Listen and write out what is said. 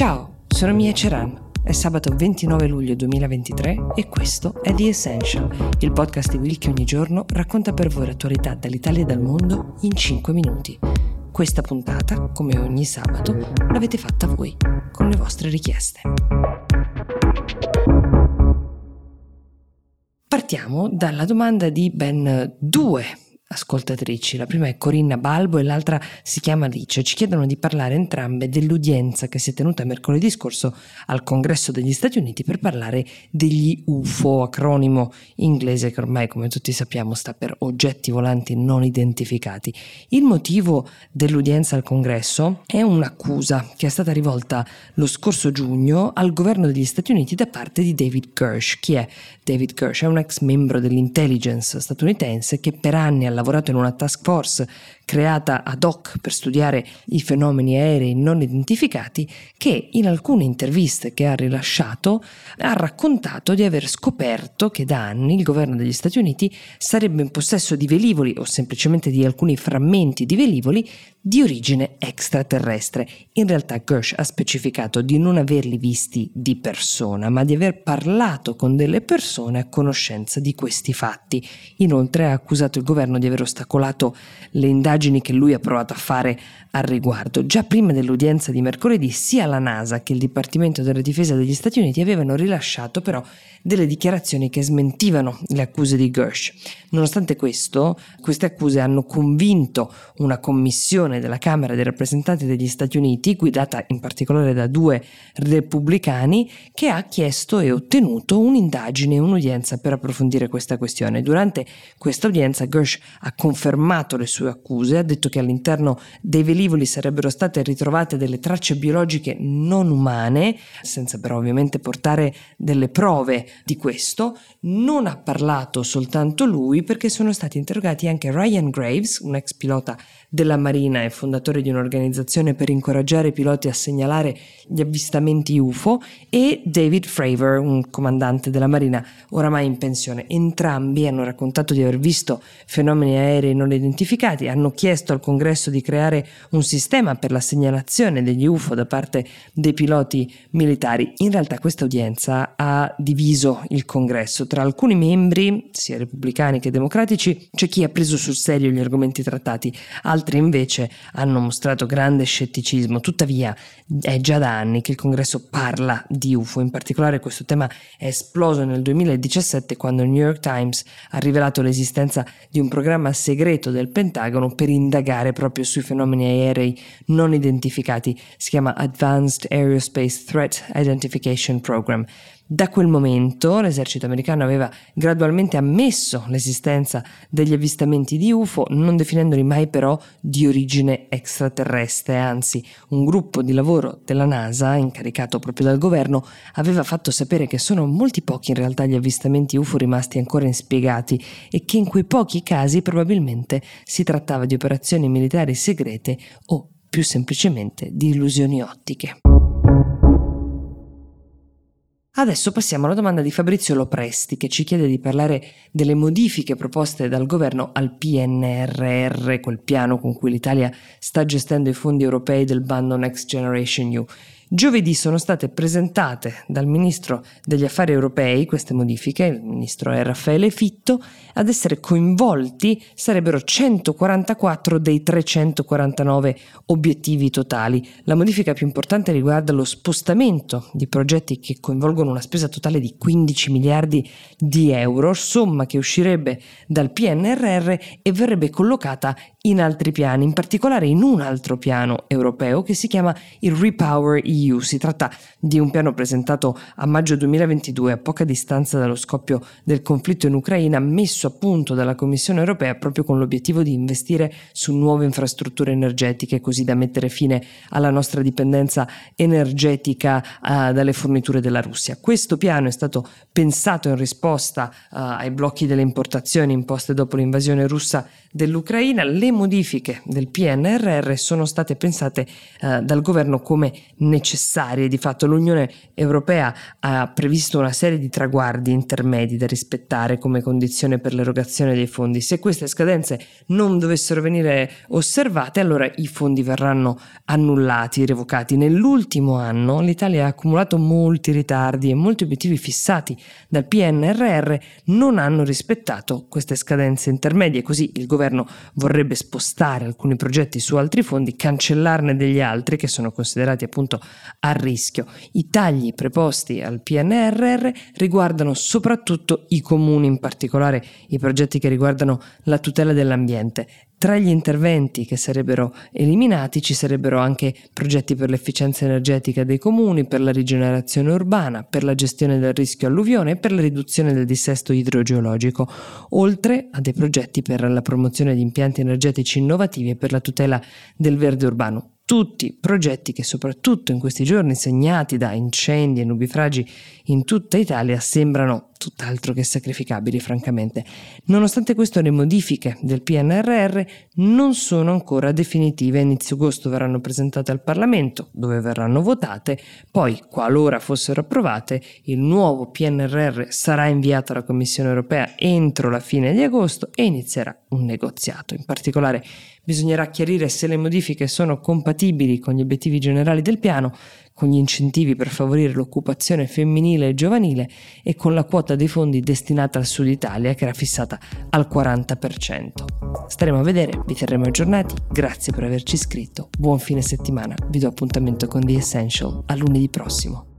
Ciao, sono Mia Ceran. È sabato 29 luglio 2023 e questo è The Essential, il podcast di Will che ogni giorno racconta per voi l'attualità dall'Italia e dal mondo in 5 minuti. Questa puntata, come ogni sabato, l'avete fatta voi, con le vostre richieste. Partiamo dalla domanda di ben due ascoltatrici. La prima è Corinna Balbo e l'altra si chiama Alice. Ci chiedono di parlare entrambe dell'udienza che si è tenuta mercoledì scorso al Congresso degli Stati Uniti per parlare degli UFO, acronimo inglese che ormai, come tutti sappiamo, sta per oggetti volanti non identificati. Il motivo dell'udienza al Congresso è un'accusa che è stata rivolta lo scorso giugno al governo degli Stati Uniti da parte di David Gersh. Chi è David Gersh? È un ex membro dell'intelligence statunitense che per anni ha lavorato in una task force creata ad hoc per studiare i fenomeni aerei non identificati, che in alcune interviste che ha rilasciato ha raccontato di aver scoperto che da anni il governo degli Stati Uniti sarebbe in possesso di velivoli o semplicemente di alcuni frammenti di velivoli di origine extraterrestre. In realtà Gersh ha specificato di non averli visti di persona, ma di aver parlato con delle persone a conoscenza di questi fatti. Inoltre ha accusato il governo di aver ostacolato le indagini che lui ha provato a fare al riguardo. Già prima dell'udienza di mercoledì sia la NASA che il Dipartimento della Difesa degli Stati Uniti avevano rilasciato però delle dichiarazioni che smentivano le accuse di Gersh. Nonostante questo, queste accuse hanno convinto una commissione della Camera dei rappresentanti degli Stati Uniti, guidata in particolare da due repubblicani, che ha chiesto e ottenuto un'indagine e un'udienza per approfondire questa questione. Durante questa udienza Gersh ha confermato le sue accuse, ha detto che all'interno dei velivoli sarebbero state ritrovate delle tracce biologiche non umane, senza però ovviamente portare delle prove di questo. Non ha parlato soltanto lui perché sono stati interrogati anche Ryan Graves, un ex pilota della Marina e fondatore di un'organizzazione per incoraggiare i piloti a segnalare gli avvistamenti UFO, e David Fravor, un comandante della Marina oramai in pensione. Entrambi hanno raccontato di aver visto fenomeni aerei non identificati, hanno chiesto al congresso di creare un sistema per la segnalazione degli UFO da parte dei piloti militari. In realtà questa udienza ha diviso il congresso tra alcuni membri, sia repubblicani che democratici, c'è chi ha preso sul serio gli argomenti trattati, altri invece hanno mostrato grande scetticismo. Tuttavia è già da anni che il congresso parla di UFO, in particolare questo tema è esploso nel 2017 quando il New York Times ha rivelato l'esistenza di un programma segreto del Pentagono per indagare proprio sui fenomeni aerei non identificati. Si chiama Advanced Aerospace Threat Identification Program. Da quel momento l'esercito americano aveva gradualmente ammesso l'esistenza degli avvistamenti di UFO, non definendoli mai però di origine extraterrestre, anzi un gruppo di lavoro della NASA, incaricato proprio dal governo, aveva fatto sapere che sono molti pochi in realtà gli avvistamenti UFO rimasti ancora inspiegati e che in quei pochi casi probabilmente si trattava di operazioni militari segrete o più semplicemente di illusioni ottiche. Adesso passiamo alla domanda di Fabrizio Lopresti che ci chiede di parlare delle modifiche proposte dal governo al PNRR, quel piano con cui l'Italia sta gestendo i fondi europei del bando Next Generation EU. Giovedì sono state presentate dal Ministro degli Affari Europei queste modifiche, il Ministro è Raffaele Fitto, ad essere coinvolti sarebbero 144 dei 349 obiettivi totali. La modifica più importante riguarda lo spostamento di progetti che coinvolgono una spesa totale di 15 miliardi di euro, somma che uscirebbe dal PNRR e verrebbe collocata in altri piani, in particolare in un altro piano europeo che si chiama il Repower EU. Si tratta di un piano presentato a maggio 2022, a poca distanza dallo scoppio del conflitto in Ucraina, messo a punto dalla Commissione europea proprio con l'obiettivo di investire su nuove infrastrutture energetiche, così da mettere fine alla nostra dipendenza energetica uh, dalle forniture della Russia. Questo piano è stato pensato in risposta uh, ai blocchi delle importazioni imposte dopo l'invasione russa dell'Ucraina. Modifiche del PNRR sono state pensate eh, dal governo come necessarie. Di fatto l'Unione Europea ha previsto una serie di traguardi intermedi da rispettare come condizione per l'erogazione dei fondi. Se queste scadenze non dovessero venire osservate, allora i fondi verranno annullati, revocati. Nell'ultimo anno l'Italia ha accumulato molti ritardi e molti obiettivi fissati dal PNRR non hanno rispettato queste scadenze intermedie, così il governo vorrebbe spostare alcuni progetti su altri fondi, cancellarne degli altri che sono considerati appunto a rischio. I tagli preposti al PNRR riguardano soprattutto i comuni, in particolare i progetti che riguardano la tutela dell'ambiente. Tra gli interventi che sarebbero eliminati ci sarebbero anche progetti per l'efficienza energetica dei comuni, per la rigenerazione urbana, per la gestione del rischio alluvione e per la riduzione del dissesto idrogeologico, oltre a dei progetti per la promozione di impianti energetici innovativi e per la tutela del verde urbano. Tutti progetti che soprattutto in questi giorni segnati da incendi e nubifragi in tutta Italia sembrano tutt'altro che sacrificabili francamente. Nonostante questo le modifiche del PNRR non sono ancora definitive, a inizio agosto verranno presentate al Parlamento dove verranno votate, poi qualora fossero approvate il nuovo PNRR sarà inviato alla Commissione europea entro la fine di agosto e inizierà un negoziato. In particolare bisognerà chiarire se le modifiche sono compatibili con gli obiettivi generali del piano, con gli incentivi per favorire l'occupazione femminile e giovanile e con la quota dei fondi destinata al Sud Italia che era fissata al 40%. Staremo a vedere, vi terremo aggiornati, grazie per averci iscritto, buon fine settimana, vi do appuntamento con The Essential a lunedì prossimo.